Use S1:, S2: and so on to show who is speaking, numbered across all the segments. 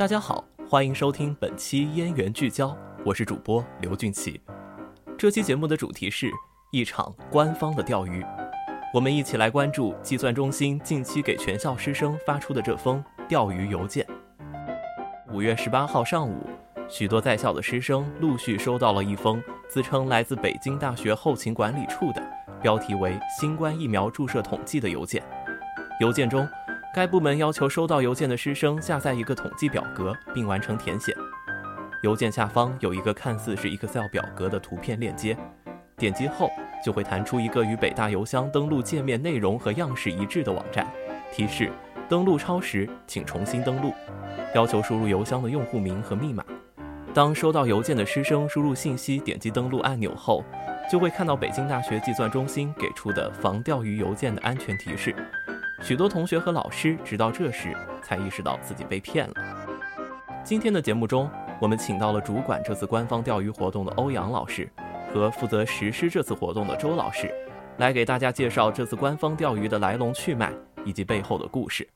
S1: 大家好，欢迎收听本期燕园聚焦，我是主播刘俊奇。这期节目的主题是一场官方的钓鱼，我们一起来关注计算中心近期给全校师生发出的这封钓鱼邮件。五月十八号上午，许多在校的师生陆续收到了一封自称来自北京大学后勤管理处的标题为“新冠疫苗注射统计”的邮件。邮件中，该部门要求收到邮件的师生下载一个统计表格，并完成填写。邮件下方有一个看似是 Excel 表格的图片链接，点击后就会弹出一个与北大邮箱登录界面内容和样式一致的网站，提示登录超时，请重新登录，要求输入邮箱的用户名和密码。当收到邮件的师生输入信息，点击登录按钮后，就会看到北京大学计算中心给出的防钓鱼邮件的安全提示。许多同学和老师直到这时才意识到自己被骗了。今天的节目中，我们请到了主管这次官方钓鱼活动的欧阳老师，和负责实施这次活动的周老师，来给大家介绍这次官方钓鱼的来龙去脉以及背后的故事。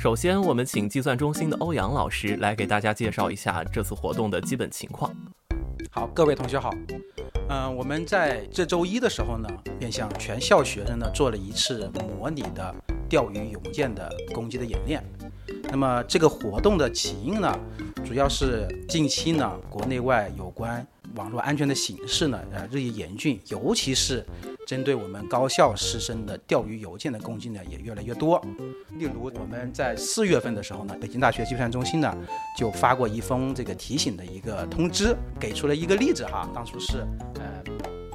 S1: 首先，我们请计算中心的欧阳老师来给大家介绍一下这次活动的基本情况。
S2: 好，各位同学好。嗯，我们在这周一的时候呢，便向全校学生呢做了一次模拟的钓鱼邮件的攻击的演练。那么这个活动的起因呢，主要是近期呢国内外有关网络安全的形势呢呃日益严峻，尤其是针对我们高校师生的钓鱼邮件的攻击呢也越来越多。例如我们在四月份的时候呢，北京大学计算中心呢就发过一封这个提醒的一个通知，给出了一个例子哈，当初是呃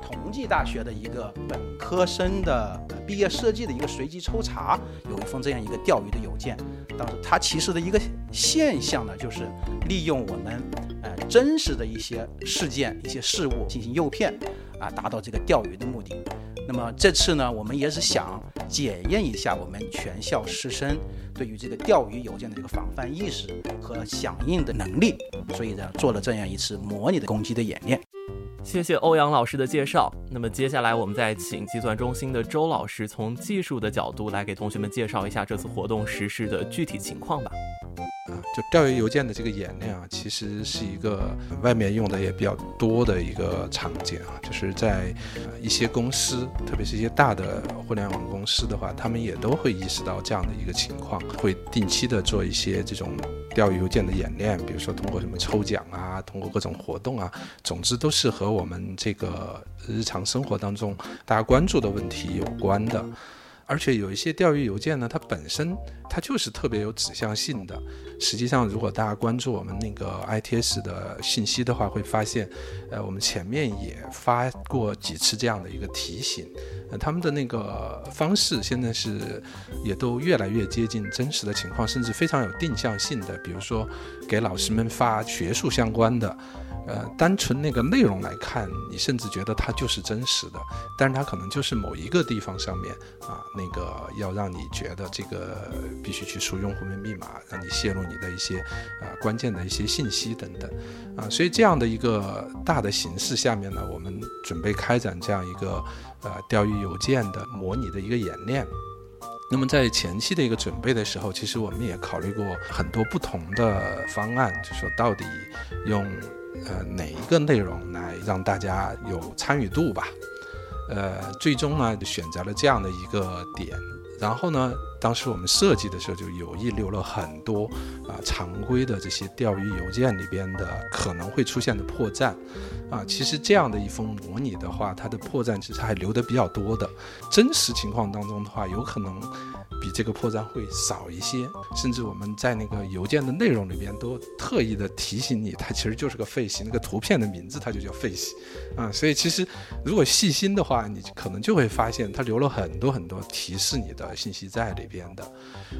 S2: 同济大学的一个本科生的毕业设计的一个随机抽查，有一封这样一个钓鱼的邮件。当时它其实的一个现象呢，就是利用我们呃真实的一些事件、一些事物进行诱骗，啊，达到这个钓鱼的目的。那么这次呢，我们也是想检验一下我们全校师生对于这个钓鱼邮件的这个防范意识和响应的能力，所以呢，做了这样一次模拟的攻击的演练。
S1: 谢谢欧阳老师的介绍。那么接下来我们再请计算中心的周老师从技术的角度来给同学们介绍一下这次活动实施的具体情况吧。
S3: 啊，就钓鱼邮件的这个演练啊，其实是一个外面用的也比较多的一个场景啊，就是在一些公司，特别是一些大的互联网公司的话，他们也都会意识到这样的一个情况，会定期的做一些这种钓鱼邮件的演练，比如说通过什么抽奖啊，通过各种活动啊，总之都是和我们这个日常生活当中大家关注的问题有关的。而且有一些钓鱼邮件呢，它本身它就是特别有指向性的。实际上，如果大家关注我们那个 ITS 的信息的话，会发现，呃，我们前面也发过几次这样的一个提醒。呃，他们的那个方式现在是也都越来越接近真实的情况，甚至非常有定向性的。比如说，给老师们发学术相关的。呃，单纯那个内容来看，你甚至觉得它就是真实的，但是它可能就是某一个地方上面啊，那个要让你觉得这个必须去输用户名密码，让你泄露你的一些啊关键的一些信息等等啊，所以这样的一个大的形式下面呢，我们准备开展这样一个呃钓鱼邮件的模拟的一个演练。那么在前期的一个准备的时候，其实我们也考虑过很多不同的方案，就说到底用。呃，哪一个内容来让大家有参与度吧？呃，最终呢选择了这样的一个点，然后呢，当时我们设计的时候就有意留了很多啊常规的这些钓鱼邮件里边的可能会出现的破绽啊。其实这样的一封模拟的话，它的破绽其实还留得比较多的。真实情况当中的话，有可能。比这个破绽会少一些，甚至我们在那个邮件的内容里边都特意的提醒你，它其实就是个废墟，那个图片的名字它就叫废墟，啊，所以其实如果细心的话，你可能就会发现它留了很多很多提示你的信息在里边的。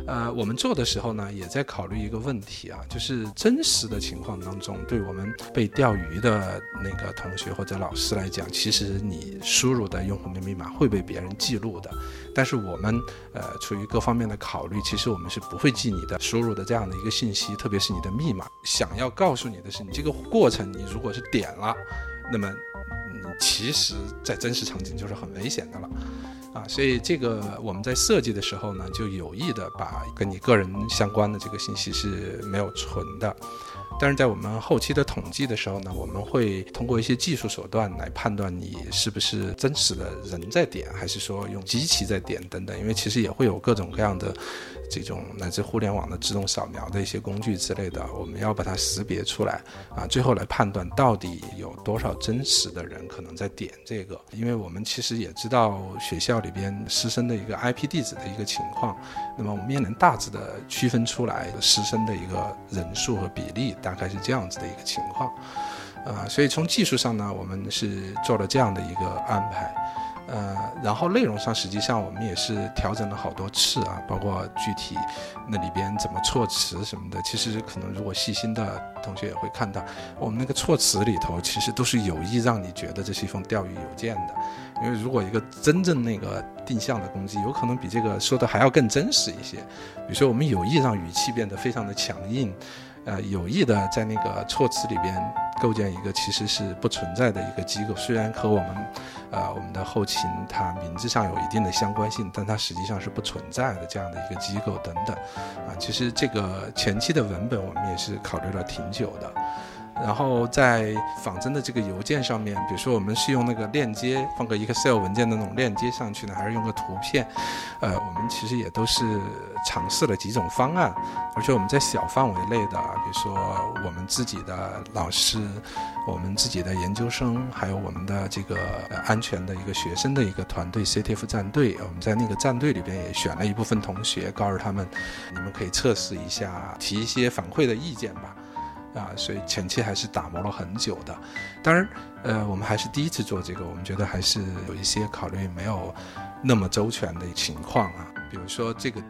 S3: 呃，我们做的时候呢，也在考虑一个问题啊，就是真实的情况当中，对我们被钓鱼的那个同学或者老师来讲，其实你输入的用户名密码会被别人记录的。但是我们呃出于各方面的考虑，其实我们是不会记你的输入的这样的一个信息，特别是你的密码。想要告诉你的是，你这个过程，你如果是点了，那么你其实在真实场景就是很危险的了。啊，所以这个我们在设计的时候呢，就有意的把跟你个人相关的这个信息是没有存的。但是在我们后期的统计的时候呢，我们会通过一些技术手段来判断你是不是真实的人在点，还是说用机器在点等等。因为其实也会有各种各样的这种乃至互联网的自动扫描的一些工具之类的，我们要把它识别出来啊，最后来判断到底有多少真实的人可能在点这个。因为我们其实也知道学校里边师生的一个 IP 地址的一个情况，那么我们也能大致的区分出来师生的一个人数和比例大。概是这样子的一个情况，啊，所以从技术上呢，我们是做了这样的一个安排，呃，然后内容上实际上我们也是调整了好多次啊，包括具体那里边怎么措辞什么的，其实可能如果细心的同学也会看到，我们那个措辞里头其实都是有意让你觉得这是一封钓鱼邮件的，因为如果一个真正那个定向的攻击，有可能比这个说的还要更真实一些，比如说我们有意让语气变得非常的强硬。呃，有意的在那个措辞里边构建一个其实是不存在的一个机构，虽然和我们，呃，我们的后勤它名字上有一定的相关性，但它实际上是不存在的这样的一个机构等等，啊，其实这个前期的文本我们也是考虑了挺久的。然后在仿真的这个邮件上面，比如说我们是用那个链接放个 Excel 文件的那种链接上去呢，还是用个图片？呃，我们其实也都是尝试了几种方案，而且我们在小范围内的，比如说我们自己的老师、我们自己的研究生，还有我们的这个安全的一个学生的一个团队 CTF 战队，我们在那个战队里边也选了一部分同学，告诉他们，你们可以测试一下，提一些反馈的意见吧。啊，所以前期还是打磨了很久的。当然，呃，我们还是第一次做这个，我们觉得还是有一些考虑没有那么周全的情况啊。比如说，这个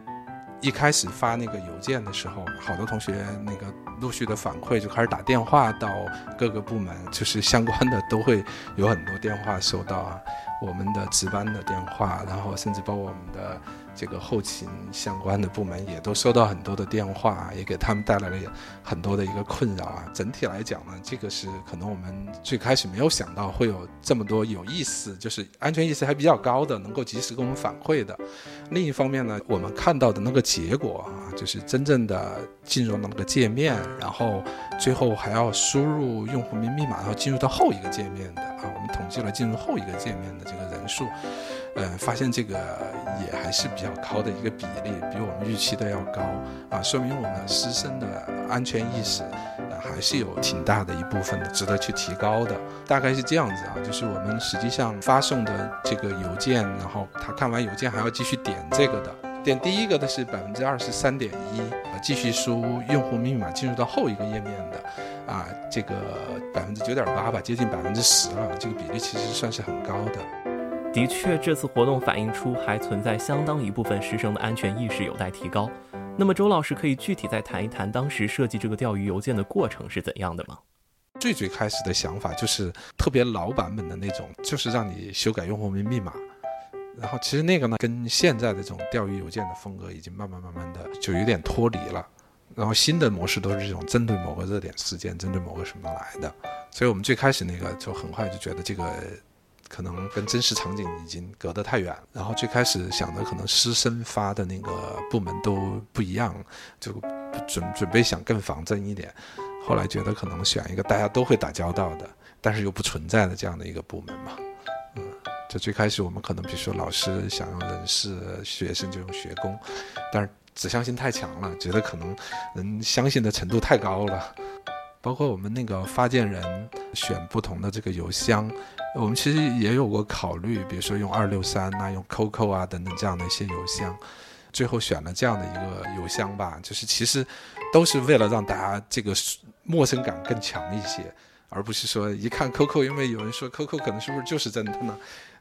S3: 一开始发那个邮件的时候，好多同学那个陆续的反馈就开始打电话到各个部门，就是相关的都会有很多电话收到啊，我们的值班的电话，然后甚至包括我们的。这个后勤相关的部门也都收到很多的电话，也给他们带来了很多的一个困扰啊。整体来讲呢，这个是可能我们最开始没有想到会有这么多有意思，就是安全意识还比较高的，能够及时给我们反馈的。另一方面呢，我们看到的那个结果啊，就是真正的进入那个界面，然后最后还要输入用户名密码，然后进入到后一个界面的啊，我们统计了进入后一个界面的这个人数。呃，发现这个也还是比较高的一个比例，比我们预期的要高啊，说明我们师生的安全意识呃还是有挺大的一部分的值得去提高的。大概是这样子啊，就是我们实际上发送的这个邮件，然后他看完邮件还要继续点这个的，点第一个的是百分之二十三点一，继续输用户密码进入到后一个页面的，啊，这个百分之九点八吧，接近百分之十了，这个比例其实算是很高的。
S1: 的确，这次活动反映出还存在相当一部分师生的安全意识有待提高。那么，周老师可以具体再谈一谈当时设计这个钓鱼邮件的过程是怎样的吗？
S3: 最最开始的想法就是特别老版本的那种，就是让你修改用户名密码。然后，其实那个呢，跟现在的这种钓鱼邮件的风格已经慢慢慢慢的就有点脱离了。然后，新的模式都是这种针对某个热点事件，针对某个什么来的。所以我们最开始那个就很快就觉得这个。可能跟真实场景已经隔得太远，然后最开始想的可能师生发的那个部门都不一样，就准准备想更仿真一点，后来觉得可能选一个大家都会打交道的，但是又不存在的这样的一个部门嘛，嗯，就最开始我们可能比如说老师想用人事，学生就用学工，但是指向性太强了，觉得可能人相信的程度太高了。包括我们那个发件人选不同的这个邮箱，我们其实也有过考虑，比如说用二六三啊，用 QQ 啊等等这样的一些邮箱，最后选了这样的一个邮箱吧，就是其实都是为了让大家这个陌生感更强一些，而不是说一看 QQ，因为有人说 QQ 可能是不是就是真的呢？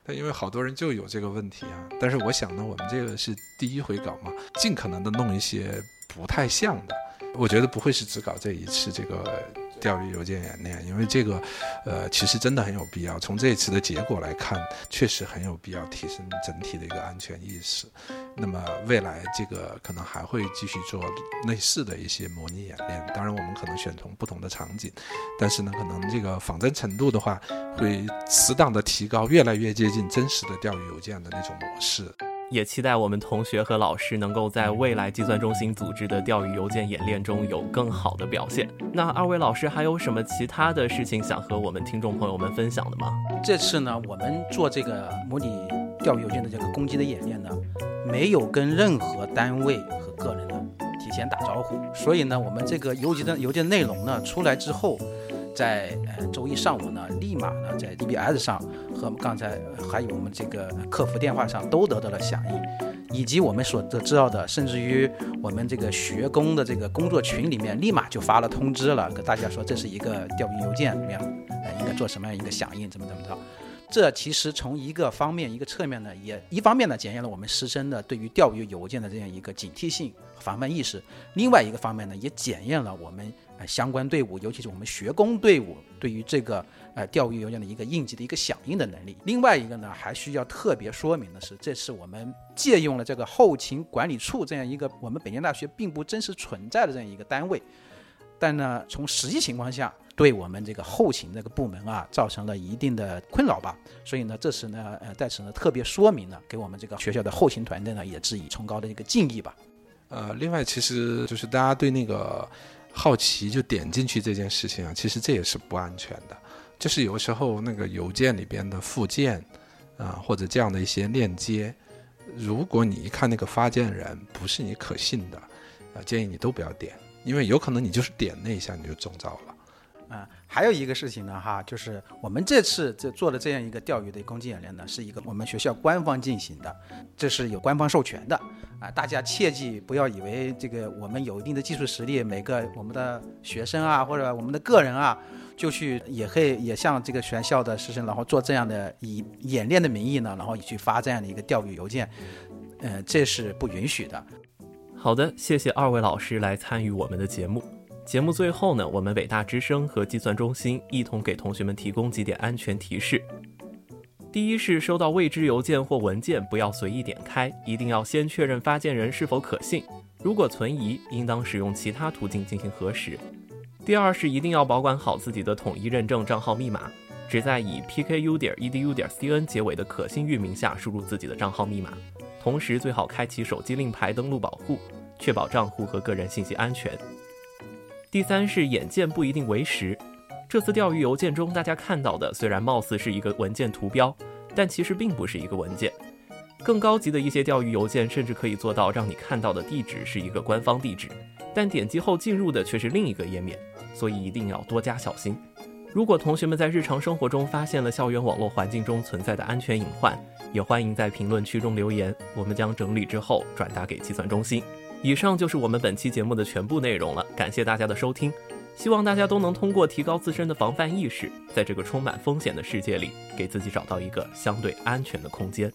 S3: 但因为好多人就有这个问题啊。但是我想呢，我们这个是第一回搞嘛，尽可能的弄一些不太像的。我觉得不会是只搞这一次这个钓鱼邮件演练，因为这个，呃，其实真的很有必要。从这一次的结果来看，确实很有必要提升整体的一个安全意识。那么未来这个可能还会继续做类似的一些模拟演练。当然，我们可能选从不同的场景，但是呢，可能这个仿真程度的话，会适当的提高，越来越接近真实的钓鱼邮件的那种模式。
S1: 也期待我们同学和老师能够在未来计算中心组织的钓鱼邮件演练中有更好的表现。那二位老师还有什么其他的事情想和我们听众朋友们分享的吗？
S2: 这次呢，我们做这个模拟钓鱼邮件的这个攻击的演练呢，没有跟任何单位和个人呢提前打招呼，所以呢，我们这个邮件的邮件内容呢出来之后。在呃周一上午呢，立马呢在 DBS 上和刚才还有我们这个客服电话上都得到了响应，以及我们所得知道的，甚至于我们这个学工的这个工作群里面，立马就发了通知了，跟大家说这是一个钓鱼邮件怎么样，呃应该做什么样一个响应，怎么怎么着。这其实从一个方面、一个侧面呢，也一方面呢检验了我们师生的对于钓鱼邮件的这样一个警惕性、防范意识；另外一个方面呢，也检验了我们相关队伍，尤其是我们学工队伍对于这个呃钓鱼邮件的一个应急的一个响应的能力。另外一个呢，还需要特别说明的是，这次我们借用了这个后勤管理处这样一个我们北京大学并不真实存在的这样一个单位。但呢，从实际情况下，对我们这个后勤这个部门啊，造成了一定的困扰吧。所以呢，这次呢，呃，在此呢，特别说明了，给我们这个学校的后勤团队呢，也致以崇高的一个敬意吧。
S3: 呃，另外，其实就是大家对那个好奇就点进去这件事情啊，其实这也是不安全的。就是有时候那个邮件里边的附件啊，或者这样的一些链接，如果你一看那个发件人不是你可信的，啊，建议你都不要点。因为有可能你就是点那一下你就中招了，
S2: 啊，还有一个事情呢哈，就是我们这次这做的这样一个钓鱼的攻击演练呢，是一个我们学校官方进行的，这是有官方授权的啊，大家切记不要以为这个我们有一定的技术实力，每个我们的学生啊或者我们的个人啊，就去也会也像这个全校的师生，然后做这样的以演练的名义呢，然后去发这样的一个钓鱼邮件，嗯，这是不允许的。
S1: 好的，谢谢二位老师来参与我们的节目。节目最后呢，我们伟大之声和计算中心一同给同学们提供几点安全提示。第一是收到未知邮件或文件，不要随意点开，一定要先确认发件人是否可信。如果存疑，应当使用其他途径进行核实。第二是一定要保管好自己的统一认证账号密码，只在以 pku 点 edu 点 cn 结尾的可信域名下输入自己的账号密码。同时，最好开启手机令牌登录保护，确保账户和个人信息安全。第三是眼见不一定为实。这次钓鱼邮件中，大家看到的虽然貌似是一个文件图标，但其实并不是一个文件。更高级的一些钓鱼邮件甚至可以做到让你看到的地址是一个官方地址，但点击后进入的却是另一个页面，所以一定要多加小心。如果同学们在日常生活中发现了校园网络环境中存在的安全隐患，也欢迎在评论区中留言，我们将整理之后转达给计算中心。以上就是我们本期节目的全部内容了，感谢大家的收听，希望大家都能通过提高自身的防范意识，在这个充满风险的世界里，给自己找到一个相对安全的空间。